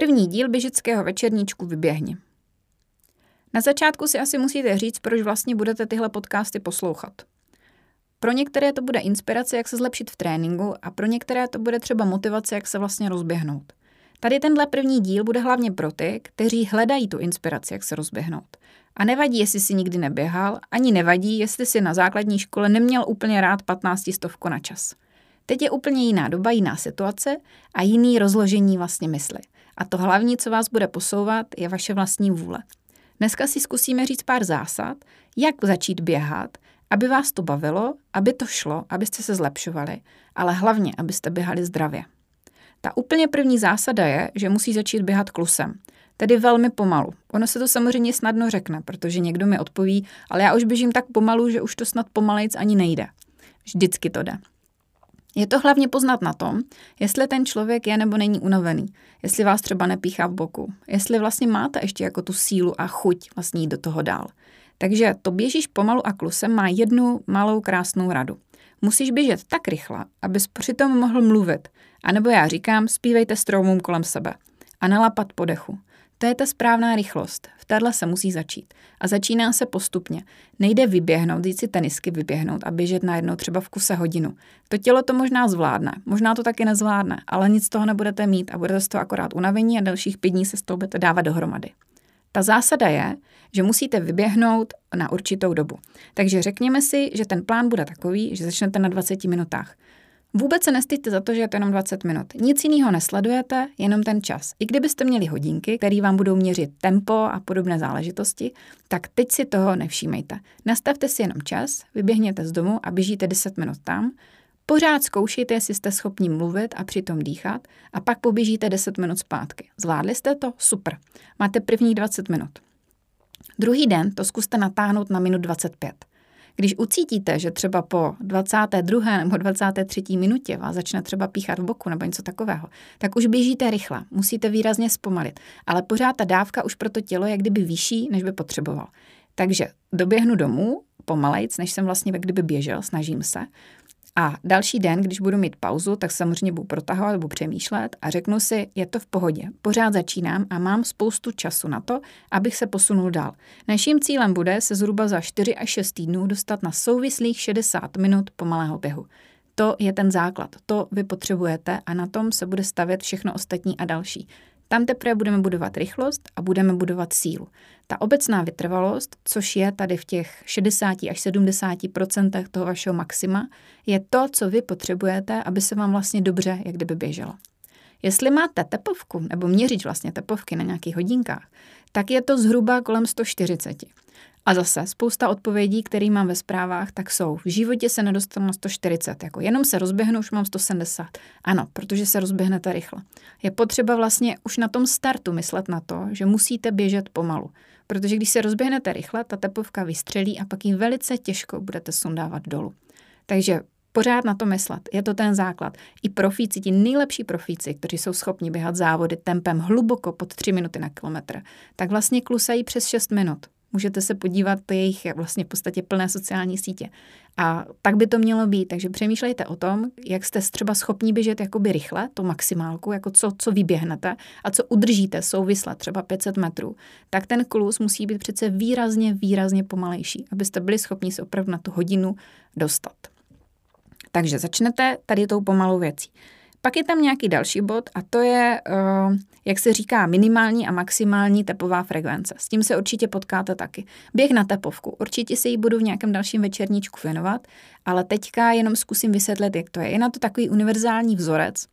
První díl běžeckého večerníčku vyběhni. Na začátku si asi musíte říct, proč vlastně budete tyhle podcasty poslouchat. Pro některé to bude inspirace, jak se zlepšit v tréninku a pro některé to bude třeba motivace, jak se vlastně rozběhnout. Tady tenhle první díl bude hlavně pro ty, kteří hledají tu inspiraci, jak se rozběhnout. A nevadí, jestli si nikdy neběhal, ani nevadí, jestli si na základní škole neměl úplně rád 15 stovku na čas. Teď je úplně jiná doba, jiná situace a jiný rozložení vlastně mysli. A to hlavní, co vás bude posouvat, je vaše vlastní vůle. Dneska si zkusíme říct pár zásad, jak začít běhat, aby vás to bavilo, aby to šlo, abyste se zlepšovali, ale hlavně, abyste běhali zdravě. Ta úplně první zásada je, že musí začít běhat klusem, tedy velmi pomalu. Ono se to samozřejmě snadno řekne, protože někdo mi odpoví, ale já už běžím tak pomalu, že už to snad pomalejc ani nejde. Vždycky to jde. Je to hlavně poznat na tom, jestli ten člověk je nebo není unavený, jestli vás třeba nepíchá v boku, jestli vlastně máte ještě jako tu sílu a chuť vlastně jít do toho dál. Takže to běžíš pomalu a klusem má jednu malou krásnou radu. Musíš běžet tak rychle, abys přitom mohl mluvit. A nebo já říkám, zpívejte stromům kolem sebe. A nalapat po dechu. To je ta správná rychlost. V téhle se musí začít. A začíná se postupně. Nejde vyběhnout, jít si tenisky vyběhnout a běžet najednou třeba v kuse hodinu. To tělo to možná zvládne, možná to taky nezvládne, ale nic z toho nebudete mít a budete z toho akorát unavení a dalších pět dní se z toho budete dávat dohromady. Ta zásada je, že musíte vyběhnout na určitou dobu. Takže řekněme si, že ten plán bude takový, že začnete na 20 minutách. Vůbec se nestýďte za to, že je to jenom 20 minut. Nic jiného nesledujete, jenom ten čas. I kdybyste měli hodinky, které vám budou měřit tempo a podobné záležitosti, tak teď si toho nevšímejte. Nastavte si jenom čas, vyběhněte z domu a běžíte 10 minut tam, Pořád zkoušejte, jestli jste schopni mluvit a přitom dýchat a pak poběžíte 10 minut zpátky. Zvládli jste to? Super. Máte první 20 minut. Druhý den to zkuste natáhnout na minut 25. Když ucítíte, že třeba po 22. nebo 23. minutě vás začne třeba píchat v boku nebo něco takového, tak už běžíte rychle, musíte výrazně zpomalit, ale pořád ta dávka už pro to tělo je kdyby vyšší, než by potřeboval. Takže doběhnu domů, pomalejc, než jsem vlastně kdyby běžel, snažím se. A další den, když budu mít pauzu, tak samozřejmě budu protahovat, budu přemýšlet a řeknu si, je to v pohodě. Pořád začínám a mám spoustu času na to, abych se posunul dál. Naším cílem bude se zhruba za 4 až 6 týdnů dostat na souvislých 60 minut pomalého běhu. To je ten základ, to vy potřebujete a na tom se bude stavět všechno ostatní a další. Tam teprve budeme budovat rychlost a budeme budovat sílu. Ta obecná vytrvalost, což je tady v těch 60 až 70% toho vašeho maxima, je to, co vy potřebujete, aby se vám vlastně dobře jak kdyby běželo. Jestli máte tepovku nebo měřič vlastně tepovky na nějakých hodinkách, tak je to zhruba kolem 140. A zase spousta odpovědí, které mám ve zprávách, tak jsou. V životě se nedostanu na 140, jako jenom se rozběhnu, už mám 170. Ano, protože se rozběhnete rychle. Je potřeba vlastně už na tom startu myslet na to, že musíte běžet pomalu. Protože když se rozběhnete rychle, ta tepovka vystřelí a pak ji velice těžko budete sundávat dolů. Takže pořád na to myslet. Je to ten základ. I profíci, ti nejlepší profíci, kteří jsou schopni běhat závody tempem hluboko pod 3 minuty na kilometr, tak vlastně klusají přes 6 minut. Můžete se podívat, to jejich vlastně v podstatě plné sociální sítě. A tak by to mělo být. Takže přemýšlejte o tom, jak jste třeba schopni běžet jakoby rychle, to maximálku, jako co, co vyběhnete a co udržíte souvisle, třeba 500 metrů, tak ten klus musí být přece výrazně, výrazně pomalejší, abyste byli schopni se opravdu na tu hodinu dostat. Takže začnete tady tou pomalou věcí. Pak je tam nějaký další bod a to je, uh, jak se říká, minimální a maximální tepová frekvence. S tím se určitě potkáte taky. Běh na tepovku. Určitě se jí budu v nějakém dalším večerníčku věnovat, ale teďka jenom zkusím vysvětlit, jak to je. Je na to takový univerzální vzorec.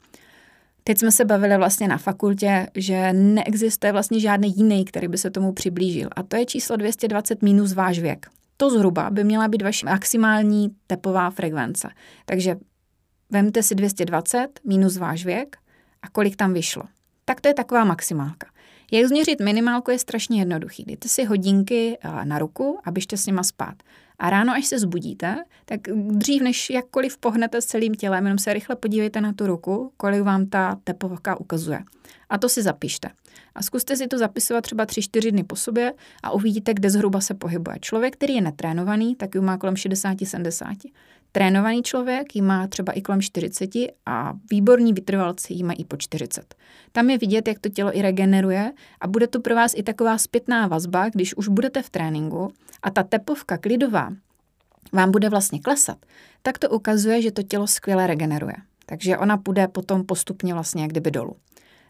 Teď jsme se bavili vlastně na fakultě, že neexistuje vlastně žádný jiný, který by se tomu přiblížil. A to je číslo 220 minus váš věk. To zhruba by měla být vaše maximální tepová frekvence. Takže Vemte si 220 minus váš věk a kolik tam vyšlo. Tak to je taková maximálka. Jak změřit minimálku je strašně jednoduchý. Dejte si hodinky eh, na ruku a běžte s nima spát. A ráno, až se zbudíte, tak dřív než jakkoliv pohnete s celým tělem, jenom se rychle podívejte na tu ruku, kolik vám ta tepovka ukazuje. A to si zapište. A zkuste si to zapisovat třeba 3-4 dny po sobě a uvidíte, kde zhruba se pohybuje. Člověk, který je netrénovaný, tak ji má kolem 60-70. Trénovaný člověk ji má třeba i kolem 40 a výborní vytrvalci ji mají i po 40. Tam je vidět, jak to tělo i regeneruje a bude to pro vás i taková zpětná vazba, když už budete v tréninku a ta tepovka klidová vám bude vlastně klesat, tak to ukazuje, že to tělo skvěle regeneruje. Takže ona půjde potom postupně vlastně jak kdyby dolů.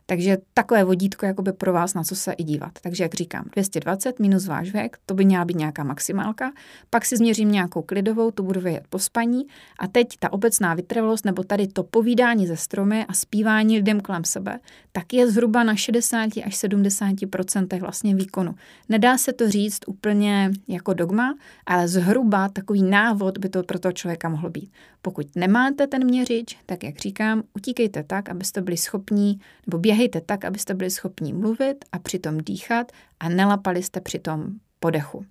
Takže takové vodítko jakoby pro vás, na co se i dívat. Takže jak říkám, 220 minus váš věk, to by měla být nějaká maximálka, pak si změřím nějakou klidovou, tu budu vědět po spaní a teď ta obecná vytrvalost nebo tady to povídání ze stromy a zpívání lidem kolem sebe, tak je zhruba na 60 až 70% vlastně výkonu. Nedá se to říct úplně jako dogma, ale zhruba takový návod by to pro toho člověka mohlo být. Pokud nemáte ten měřič, tak jak říkám, utíkejte tak, abyste byli schopní, nebo běhejte tak, abyste byli schopní mluvit a přitom dýchat a nelapali jste přitom podechu.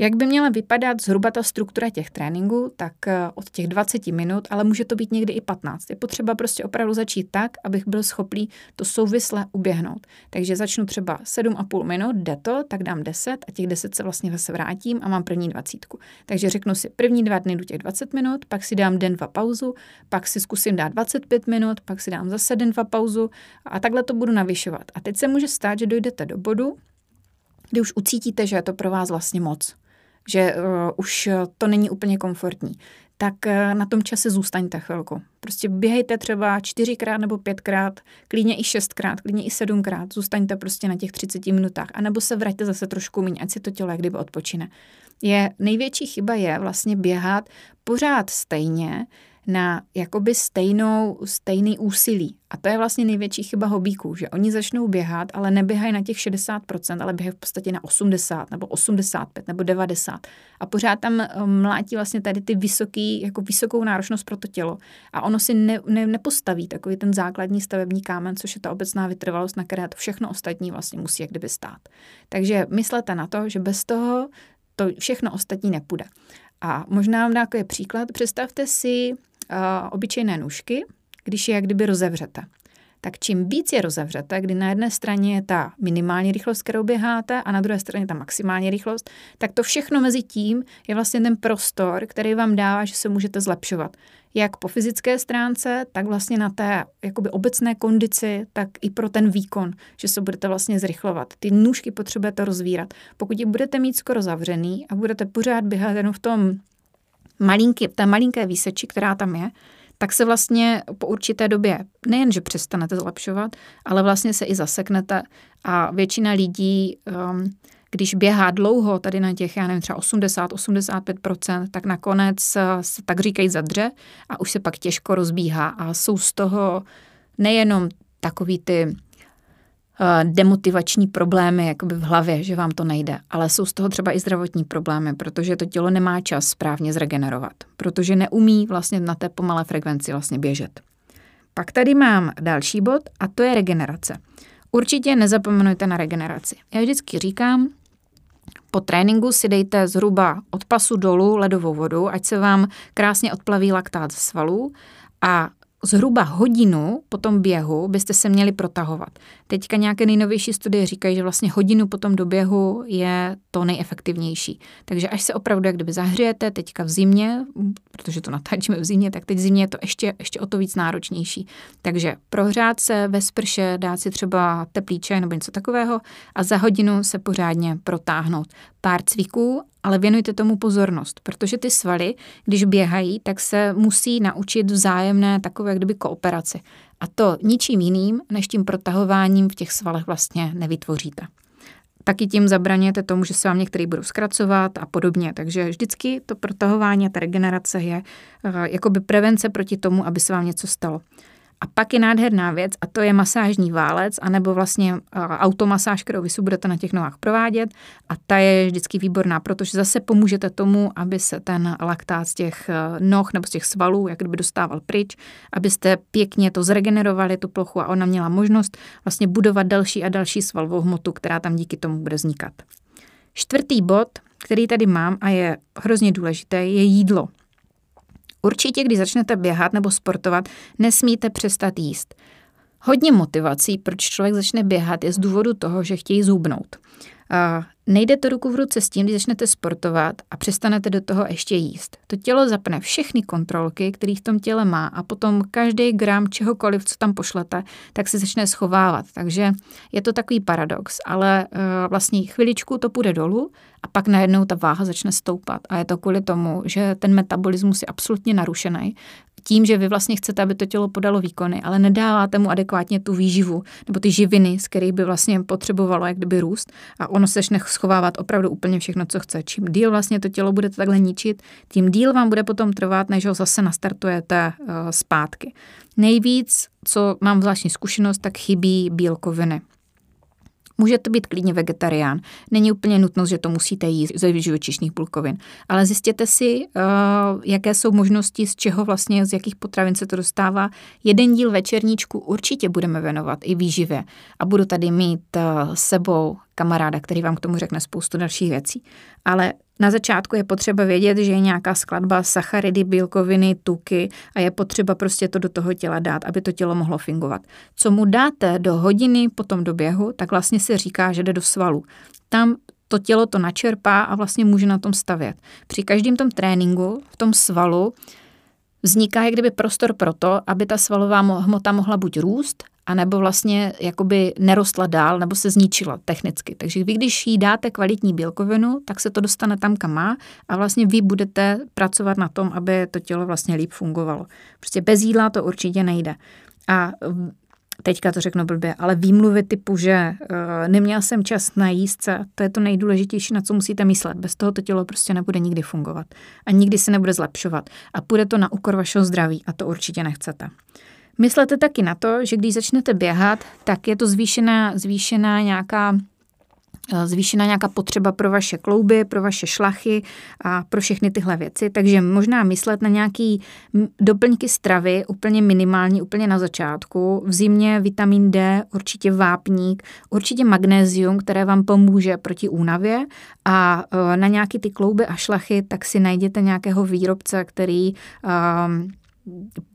Jak by měla vypadat zhruba ta struktura těch tréninků, tak eh, od těch 20 minut, ale může to být někdy i 15. Je potřeba prostě opravdu začít tak, abych byl schopný to souvisle uběhnout. Takže začnu třeba 7,5 minut, jde to, tak dám 10 a těch 10 se vlastně zase vrátím a mám první 20. Takže řeknu si první dva dny do těch 20 minut, pak si dám den dva pauzu, pak si zkusím dát 25 minut, pak si dám zase den dva pauzu a takhle to budu navyšovat. A teď se může stát, že dojdete do bodu, kdy už ucítíte, že je to pro vás vlastně moc že uh, už to není úplně komfortní, tak uh, na tom čase zůstaňte chvilku. Prostě běhejte třeba čtyřikrát nebo pětkrát, klidně i šestkrát, klidně i sedmkrát, zůstaňte prostě na těch 30 minutách, anebo se vraťte zase trošku méně, ať si to tělo jak kdyby odpočine. Je, největší chyba je vlastně běhat pořád stejně, na jakoby stejnou, stejný úsilí. A to je vlastně největší chyba hobíků, že oni začnou běhat, ale neběhají na těch 60%, ale běhají v podstatě na 80 nebo 85 nebo 90. A pořád tam eh, mlátí vlastně tady ty vysoký, jako vysokou náročnost pro to tělo. A ono si ne, ne, nepostaví takový ten základní stavební kámen, což je ta obecná vytrvalost, na které to všechno ostatní vlastně musí jak kdyby stát. Takže myslete na to, že bez toho to všechno ostatní nepůjde. A možná vám nějaký příklad. Představte si obyčejné nůžky, když je jak kdyby rozevřete. Tak čím víc je rozevřete, kdy na jedné straně je ta minimální rychlost, kterou běháte, a na druhé straně ta maximální rychlost, tak to všechno mezi tím je vlastně ten prostor, který vám dává, že se můžete zlepšovat. Jak po fyzické stránce, tak vlastně na té jakoby obecné kondici, tak i pro ten výkon, že se budete vlastně zrychlovat. Ty nůžky potřebujete rozvírat. Pokud je budete mít skoro zavřený a budete pořád běhat jenom v tom malinký, té malinké výseči, která tam je, tak se vlastně po určité době nejenže přestanete zlepšovat, ale vlastně se i zaseknete a většina lidí, um, když běhá dlouho, tady na těch, já nevím, třeba 80-85%, tak nakonec se tak říkají zadře a už se pak těžko rozbíhá a jsou z toho nejenom takový ty Eh, demotivační problémy jakoby v hlavě, že vám to nejde, ale jsou z toho třeba i zdravotní problémy, protože to tělo nemá čas správně zregenerovat, protože neumí vlastně na té pomalé frekvenci vlastně běžet. Pak tady mám další bod a to je regenerace. Určitě nezapomenujte na regeneraci. Já vždycky říkám, po tréninku si dejte zhruba od pasu dolů ledovou vodu, ať se vám krásně odplaví laktát ze svalů a zhruba hodinu po tom běhu byste se měli protahovat. Teďka nějaké nejnovější studie říkají, že vlastně hodinu po tom doběhu je to nejefektivnější. Takže až se opravdu jak kdyby zahřejete teďka v zimě, protože to natáčíme v zimě, tak teď v zimě je to ještě, ještě o to víc náročnější. Takže prohřát se ve sprše, dát si třeba teplý čaj nebo něco takového a za hodinu se pořádně protáhnout. Pár cviků ale věnujte tomu pozornost, protože ty svaly, když běhají, tak se musí naučit vzájemné takové kdyby kooperaci. A to ničím jiným, než tím protahováním v těch svalech vlastně nevytvoříte. Taky tím zabraněte tomu, že se vám některý budou zkracovat a podobně. Takže vždycky to protahování a ta regenerace je uh, jakoby prevence proti tomu, aby se vám něco stalo. A pak je nádherná věc a to je masážní válec, anebo vlastně automasáž, kterou vy si budete na těch nohách provádět a ta je vždycky výborná, protože zase pomůžete tomu, aby se ten laktát z těch noh nebo z těch svalů jak kdyby dostával pryč, abyste pěkně to zregenerovali, tu plochu a ona měla možnost vlastně budovat další a další svalovou hmotu, která tam díky tomu bude vznikat. Čtvrtý bod který tady mám a je hrozně důležité, je jídlo. Určitě, když začnete běhat nebo sportovat, nesmíte přestat jíst. Hodně motivací, proč člověk začne běhat, je z důvodu toho, že chtějí zhubnout. Nejde to ruku v ruce s tím, když začnete sportovat a přestanete do toho ještě jíst. To tělo zapne všechny kontrolky, které v tom těle má a potom každý gram čehokoliv, co tam pošlete, tak se začne schovávat. Takže je to takový paradox, ale uh, vlastně chviličku to půjde dolů a pak najednou ta váha začne stoupat. A je to kvůli tomu, že ten metabolismus je absolutně narušený tím, že vy vlastně chcete, aby to tělo podalo výkony, ale nedáváte mu adekvátně tu výživu nebo ty živiny, z kterých by vlastně potřebovalo jak kdyby růst a ono se začne schovávat opravdu úplně všechno, co chce. Čím díl vlastně to tělo budete takhle ničit, tím díl vám bude potom trvat, než ho zase nastartujete uh, zpátky. Nejvíc, co mám zvláštní zkušenost, tak chybí bílkoviny. Můžete být klidně vegetarián. Není úplně nutnost, že to musíte jíst ze živočišných bílkovin. Ale zjistěte si, uh, jaké jsou možnosti, z čeho vlastně, z jakých potravin se to dostává. Jeden díl večerníčku určitě budeme věnovat i výživě. A budu tady mít uh, sebou kamaráda, který vám k tomu řekne spoustu dalších věcí. Ale na začátku je potřeba vědět, že je nějaká skladba sacharidy, bílkoviny, tuky a je potřeba prostě to do toho těla dát, aby to tělo mohlo fungovat. Co mu dáte do hodiny potom do běhu, tak vlastně se říká, že jde do svalu. Tam to tělo to načerpá a vlastně může na tom stavět. Při každém tom tréninku v tom svalu vzniká jak kdyby prostor pro to, aby ta svalová hmota mohla buď růst, anebo vlastně jakoby nerostla dál, nebo se zničila technicky. Takže vy, když jí dáte kvalitní bílkovinu, tak se to dostane tam, kam má a vlastně vy budete pracovat na tom, aby to tělo vlastně líp fungovalo. Prostě bez jídla to určitě nejde. A teďka to řeknu blbě, ale výmluvy typu, že uh, neměl jsem čas na jízdce, to je to nejdůležitější, na co musíte myslet. Bez toho to tělo prostě nebude nikdy fungovat a nikdy se nebude zlepšovat a půjde to na úkor vašeho zdraví a to určitě nechcete. Myslete taky na to, že když začnete běhat, tak je to zvýšená, zvýšená nějaká eh, zvýšená nějaká potřeba pro vaše klouby, pro vaše šlachy a pro všechny tyhle věci. Takže možná myslet na nějaký doplňky stravy, úplně minimální, úplně na začátku. V zimě vitamin D, určitě vápník, určitě magnézium, které vám pomůže proti únavě a eh, na nějaký ty klouby a šlachy, tak si najděte nějakého výrobce, který um,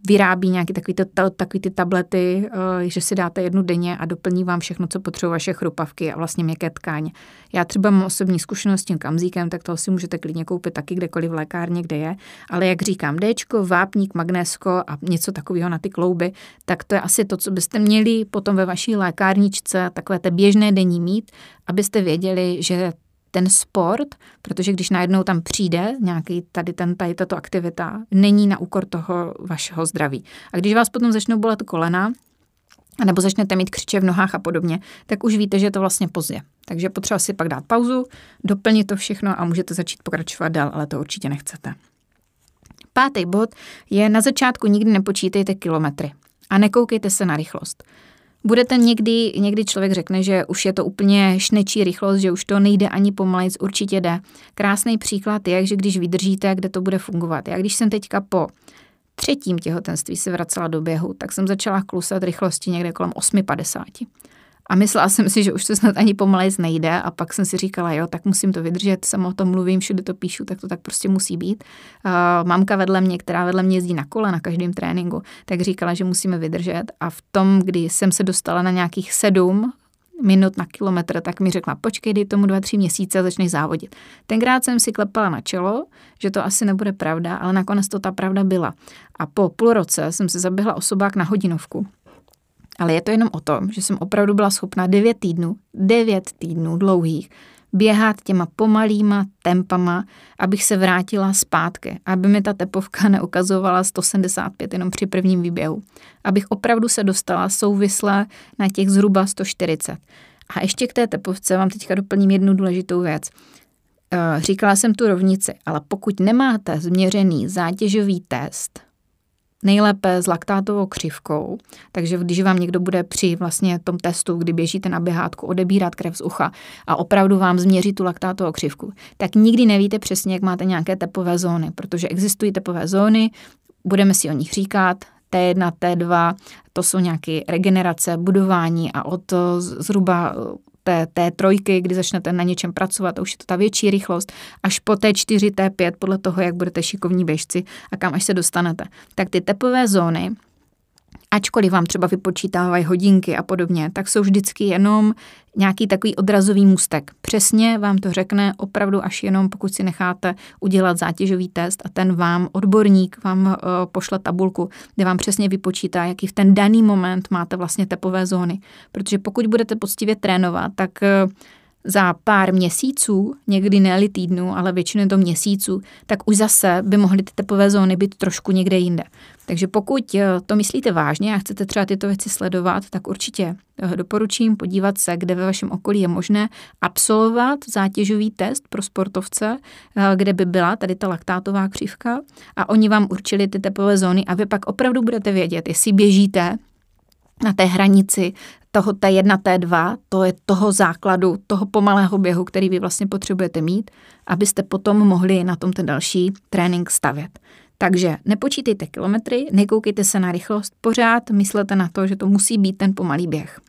vyrábí nějaké takový, to, takový ty tablety, eh, že si dáte jednu denně a doplní vám všechno, co potřebují vaše chrupavky a vlastně měkké tkáně. Já třeba mám osobní zkušenost s tím kamzíkem, tak toho si můžete klidně koupit taky kdekoliv v lékárně, kde je. Ale jak říkám, D, vápník, magnésko a něco takového na ty klouby, tak to je asi to, co byste měli potom ve vaší lékárničce, takové té běžné denní mít, abyste věděli, že ten sport, protože když najednou tam přijde nějaký tady, ten, tady tato aktivita, není na úkor toho vašeho zdraví. A když vás potom začnou bolet kolena, nebo začnete mít křiče v nohách a podobně, tak už víte, že je to vlastně pozdě. Takže potřeba si pak dát pauzu, doplnit to všechno a můžete začít pokračovat dál, ale to určitě nechcete. Pátý bod je na začátku nikdy nepočítejte kilometry a nekoukejte se na rychlost. Budete někdy, někdy člověk řekne, že už je to úplně šnečí rychlost, že už to nejde ani pomalejc, určitě jde. Krásný příklad je, že když vydržíte, kde to bude fungovat. Já když jsem teďka po třetím těhotenství se vracela do běhu, tak jsem začala klusat rychlosti někde kolem 8,50. A myslela jsem si, že už to snad ani pomalej nejde a pak jsem si říkala, jo, tak musím to vydržet, sama o tom mluvím, všude to píšu, tak to tak prostě musí být. Uh, mamka vedle mě, která vedle mě jezdí na kole na každém tréninku, tak říkala, že musíme vydržet a v tom, kdy jsem se dostala na nějakých sedm minut na kilometr, tak mi řekla, počkej, dej tomu dva, tři měsíce a začneš závodit. Tenkrát jsem si klepala na čelo, že to asi nebude pravda, ale nakonec to ta pravda byla. A po půl roce jsem se zaběhla osobák na hodinovku ale je to jenom o tom, že jsem opravdu byla schopna 9 týdnů, 9 týdnů dlouhých, běhat těma pomalýma tempama, abych se vrátila zpátky, aby mi ta tepovka neukazovala 175 jenom při prvním výběhu. Abych opravdu se dostala souvisle na těch zhruba 140. A ještě k té tepovce vám teďka doplním jednu důležitou věc. Eh, říkala jsem tu rovnici, ale pokud nemáte změřený zátěžový test, nejlépe s laktátovou křivkou, takže když vám někdo bude při vlastně tom testu, kdy běžíte na běhátku, odebírat krev z ucha a opravdu vám změří tu laktátovou křivku, tak nikdy nevíte přesně, jak máte nějaké tepové zóny, protože existují tepové zóny, budeme si o nich říkat, T1, T2, to jsou nějaké regenerace, budování a od zhruba té, té trojky, kdy začnete na něčem pracovat, a už je to ta větší rychlost, až po té 4, té 5, podle toho, jak budete šikovní běžci a kam až se dostanete. Tak ty tepové zóny ačkoliv vám třeba vypočítávají hodinky a podobně, tak jsou vždycky jenom nějaký takový odrazový můstek. Přesně vám to řekne opravdu až jenom, pokud si necháte udělat zátěžový test a ten vám, odborník, vám uh, pošle tabulku, kde vám přesně vypočítá, jaký v ten daný moment máte vlastně tepové zóny. Protože pokud budete poctivě trénovat, tak uh, za pár měsíců, někdy ne týdnů, ale většinou to měsíců, tak už zase by mohly ty tepové zóny být trošku někde jinde. Takže pokud eh, to myslíte vážně a chcete třeba tyto věci sledovat, tak určitě eh, doporučím podívat se, kde ve vašem okolí je možné absolvovat zátěžový test pro sportovce, eh, kde by byla tady ta laktátová křivka a oni vám určili ty tepové zóny a vy pak opravdu budete vědět, jestli běžíte na té hranici toho T1, T2, to je toho základu, toho pomalého běhu, který vy vlastně potřebujete mít, abyste potom mohli na tom ten další trénink stavět. Takže nepočítejte kilometry, nekoukejte se na rychlost, pořád myslete na to, že to musí být ten pomalý běh.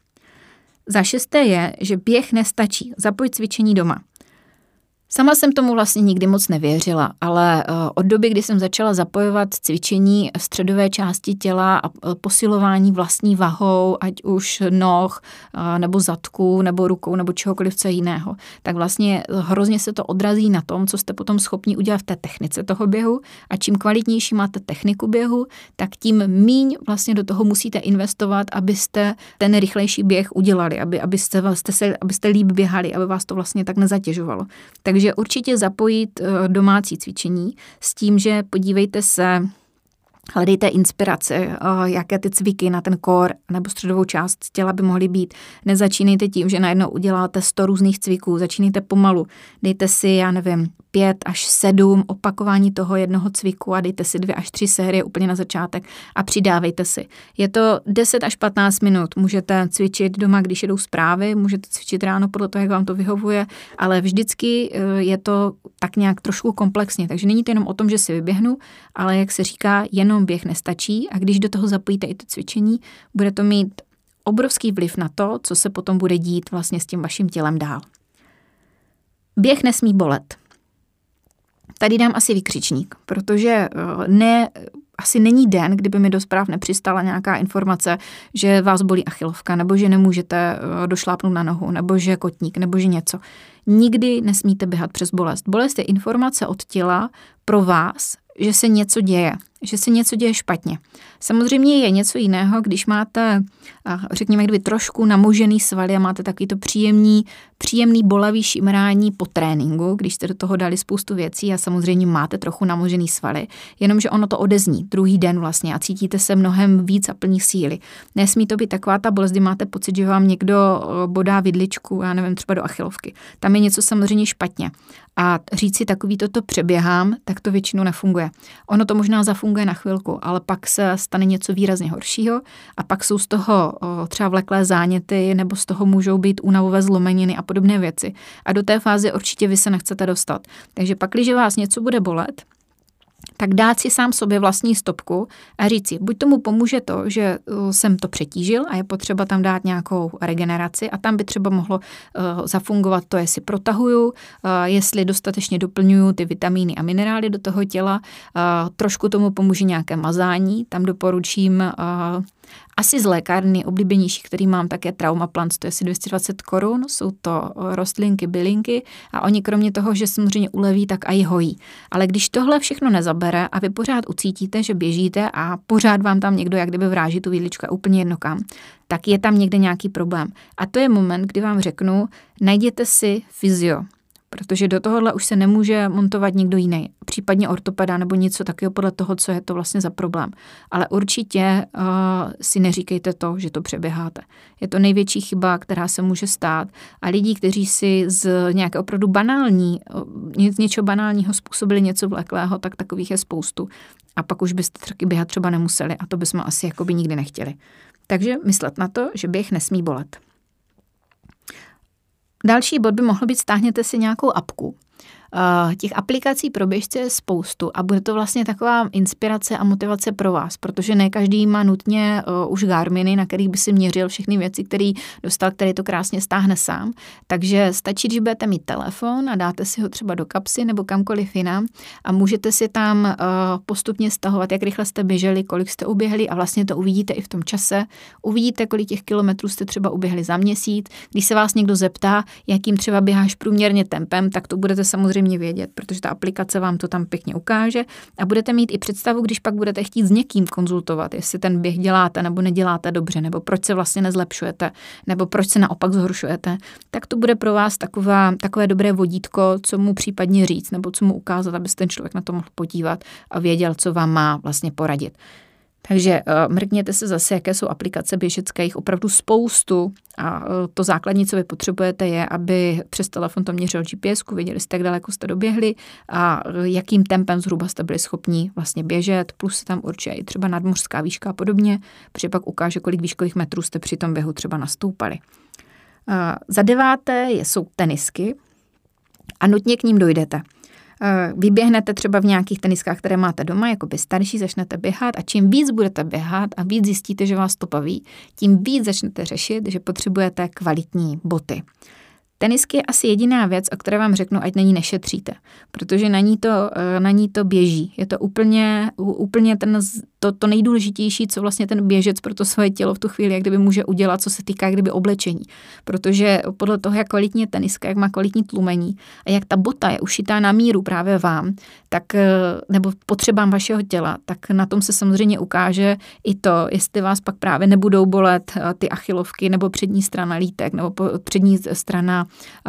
Za šesté je, že běh nestačí, zapojit cvičení doma. Sama jsem tomu vlastně nikdy moc nevěřila, ale eh, od doby, kdy jsem začala zapojovat cvičení středové části těla a eh, posilování vlastní vahou, ať už noh, eh, nebo zadku, nebo rukou, nebo čehokoliv co jiného, tak vlastně hrozně se to odrazí na tom, co jste potom schopni udělat v té technice toho běhu a čím kvalitnější máte techniku běhu, tak tím míň vlastně do toho musíte investovat, abyste ten rychlejší běh udělali, aby, abyste, abyste, se, abyste líp běhali, aby vás to vlastně tak nezatěžovalo. Takže takže určitě zapojit eh, domácí cvičení s tím, že podívejte se Hledejte inspirace, eh, jaké ty cviky na ten kor nebo středovou část těla by mohly být. Nezačínejte tím, že najednou uděláte 100 různých cviků, začínejte pomalu. Dejte si, já nevím, pět až sedm opakování toho jednoho cviku a dejte si dvě až tři série úplně na začátek a přidávejte si. Je to 10 až 15 minut. Můžete cvičit doma, když jedou zprávy, můžete cvičit ráno podle toho, jak vám to vyhovuje, ale vždycky eh, je to tak nějak trošku komplexně. Takže není to jenom o tom, že si vyběhnu, ale jak se říká, jenom běh nestačí a když do toho zapojíte i to cvičení, bude to mít obrovský vliv na to, co se potom bude dít vlastně s tím vaším tělem dál. Běh nesmí bolet. Tady dám asi vykřičník, protože eh, ne, asi není den, kdyby mi do zpráv nepřistala nějaká informace, že vás bolí achilovka, nebo že nemůžete eh, došlápnout na nohu, nebo že kotník, nebo že něco. Nikdy nesmíte běhat přes bolest. Bolest je informace od těla pro vás, že se něco děje, že se něco děje špatně. Samozřejmě je něco jiného, když máte, řekněme, kdyby trošku namožený svaly a máte takový to příjemný, příjemný bolavý šimrání po tréninku, když jste do toho dali spoustu věcí a samozřejmě máte trochu namožený svaly, jenomže ono to odezní druhý den vlastně a cítíte se mnohem víc a plní síly. Nesmí to být taková ta bolest, kdy máte pocit, že vám někdo bodá vidličku, já nevím, třeba do achilovky. Tam je něco samozřejmě špatně. A říct si takový toto přeběhám, tak to většinou nefunguje. Ono to možná zafunguje na chvilku, ale pak se stane něco výrazně horšího a pak jsou z toho třeba vleklé záněty nebo z toho můžou být únavové zlomeniny a podobné věci. A do té fáze určitě vy se nechcete dostat. Takže pak, když vás něco bude bolet, tak dát si sám sobě vlastní stopku a říct si, buď tomu pomůže to, že uh, jsem to přetížil a je potřeba tam dát nějakou regeneraci a tam by třeba mohlo uh, zafungovat to, jestli protahuju, uh, jestli dostatečně doplňuju ty vitamíny a minerály do toho těla, uh, trošku tomu pomůže nějaké mazání, tam doporučím uh, asi z lékárny oblíbenější, který mám, tak je Traumaplant, to je asi 220 korun, jsou to rostlinky, bylinky a oni kromě toho, že samozřejmě uleví, tak i hojí. Ale když tohle všechno nezabere a vy pořád ucítíte, že běžíte a pořád vám tam někdo jak kdyby vráží tu výdličku a úplně jedno kam, tak je tam někde nějaký problém. A to je moment, kdy vám řeknu, najděte si fyzio, protože do tohohle už se nemůže montovat nikdo jiný, případně ortopeda nebo něco takového podle toho, co je to vlastně za problém. Ale určitě uh, si neříkejte to, že to přeběháte. Je to největší chyba, která se může stát a lidi, kteří si z nějaké opravdu banální, uh, něčeho banálního způsobili něco vleklého, tak takových je spoustu. A pak už byste taky běhat třeba nemuseli a to bychom asi jakoby nikdy nechtěli. Takže myslet na to, že běh nesmí bolet. Další bod by mohl být, stáhněte si nějakou apku, těch aplikací pro běžce je spoustu a bude to vlastně taková inspirace a motivace pro vás, protože ne každý má nutně uh, už Garminy, na kterých by si měřil všechny věci, které dostal, který to krásně stáhne sám. Takže stačí, když budete mít telefon a dáte si ho třeba do kapsy nebo kamkoliv jinam a můžete si tam uh, postupně stahovat, jak rychle jste běželi, kolik jste uběhli a vlastně to uvidíte i v tom čase. Uvidíte, kolik těch kilometrů jste třeba uběhli za měsíc. Když se vás někdo zeptá, jakým třeba běháš průměrně tempem, tak to budete samozřejmě vědět, protože ta aplikace vám to tam pěkně ukáže a budete mít i představu, když pak budete chtít s někým konzultovat, jestli ten běh děláte nebo neděláte dobře, nebo proč se vlastně nezlepšujete, nebo proč se naopak zhoršujete, tak to bude pro vás taková, takové dobré vodítko, co mu případně říct, nebo co mu ukázat, aby se ten člověk na to mohl podívat a věděl, co vám má vlastně poradit. Takže uh, mrkněte se zase, jaké jsou aplikace běžecké, jich opravdu spoustu a uh, to základní, co vy potřebujete, je, aby přes telefon to měřil GPS, věděli jste, jak daleko jste doběhli a uh, jakým tempem zhruba jste byli schopni vlastně běžet, plus se tam určitě i třeba nadmořská výška a podobně, protože pak ukáže, kolik výškových metrů jste při tom běhu třeba nastoupali. Uh, za deváté jsou tenisky a nutně k ním dojdete. Eh, vyběhnete třeba v nějakých teniskách, které máte doma, jako by starší, začnete běhat a čím víc budete běhat a víc zjistíte, že vás to baví, tím víc začnete řešit, že potřebujete kvalitní boty. Tenisky je asi jediná věc, o které vám řeknu, ať na ní nešetříte, protože na ní to, eh, na ní to běží. Je to úplně, úplně ten, to, to nejdůležitější, co vlastně ten běžec pro to svoje tělo v tu chvíli, jak kdyby může udělat, co se týká kdyby oblečení. Protože podle toho, jak kvalitní je teniska, jak má kvalitní tlumení a jak ta bota je ušitá na míru právě vám, tak eh, nebo potřebám vašeho těla, tak na tom se samozřejmě ukáže i to, jestli vás pak právě nebudou bolet eh, ty achilovky nebo přední strana lítek nebo přední strana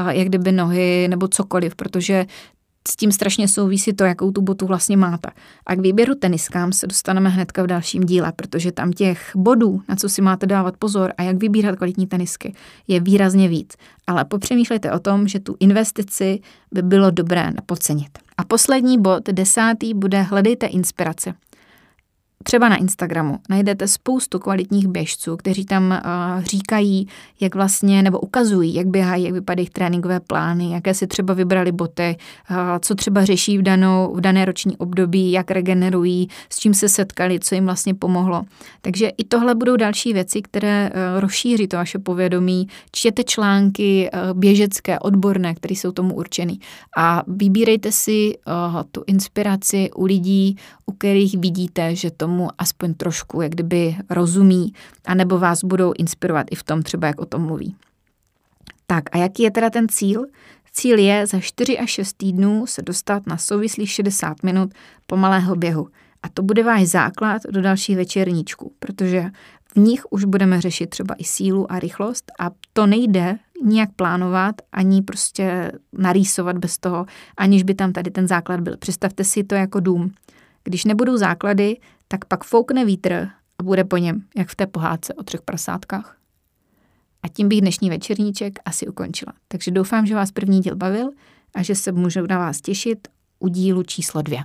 jak kdyby nohy nebo cokoliv, protože s tím strašně souvisí to, jakou tu botu vlastně máte. A k výběru teniskám se dostaneme hnedka v dalším díle, protože tam těch bodů, na co si máte dávat pozor a jak vybírat kvalitní tenisky, je výrazně víc. Ale popřemýšlejte o tom, že tu investici by bylo dobré nepodcenit. A poslední bod, desátý, bude hledejte inspirace. Třeba na Instagramu najdete spoustu kvalitních běžců, kteří tam uh, říkají, jak vlastně, nebo ukazují, jak běhají, jak vypadají tréninkové plány, jaké si třeba vybrali boty, uh, co třeba řeší v, danou, v dané roční období, jak regenerují, s čím se setkali, co jim vlastně pomohlo. Takže i tohle budou další věci, které uh, rozšíří to vaše povědomí. Čtěte články uh, běžecké, odborné, které jsou tomu určený. A vybírejte si uh, tu inspiraci u lidí, u kterých vidíte, že tomu tomu aspoň trošku, jak kdyby rozumí, anebo vás budou inspirovat i v tom třeba, jak o tom mluví. Tak a jaký je teda ten cíl? Cíl je za 4 až 6 týdnů se dostat na souvislých 60 minut pomalého běhu. A to bude váš základ do dalších večerníčků, protože v nich už budeme řešit třeba i sílu a rychlost a to nejde nijak plánovat, ani prostě narýsovat bez toho, aniž by tam tady ten základ byl. Představte si to jako dům. Když nebudou základy, tak pak foukne vítr a bude po něm, jak v té pohádce o třech prasátkách. A tím bych dnešní večerníček asi ukončila. Takže doufám, že vás první díl bavil a že se můžu na vás těšit u dílu číslo dvě.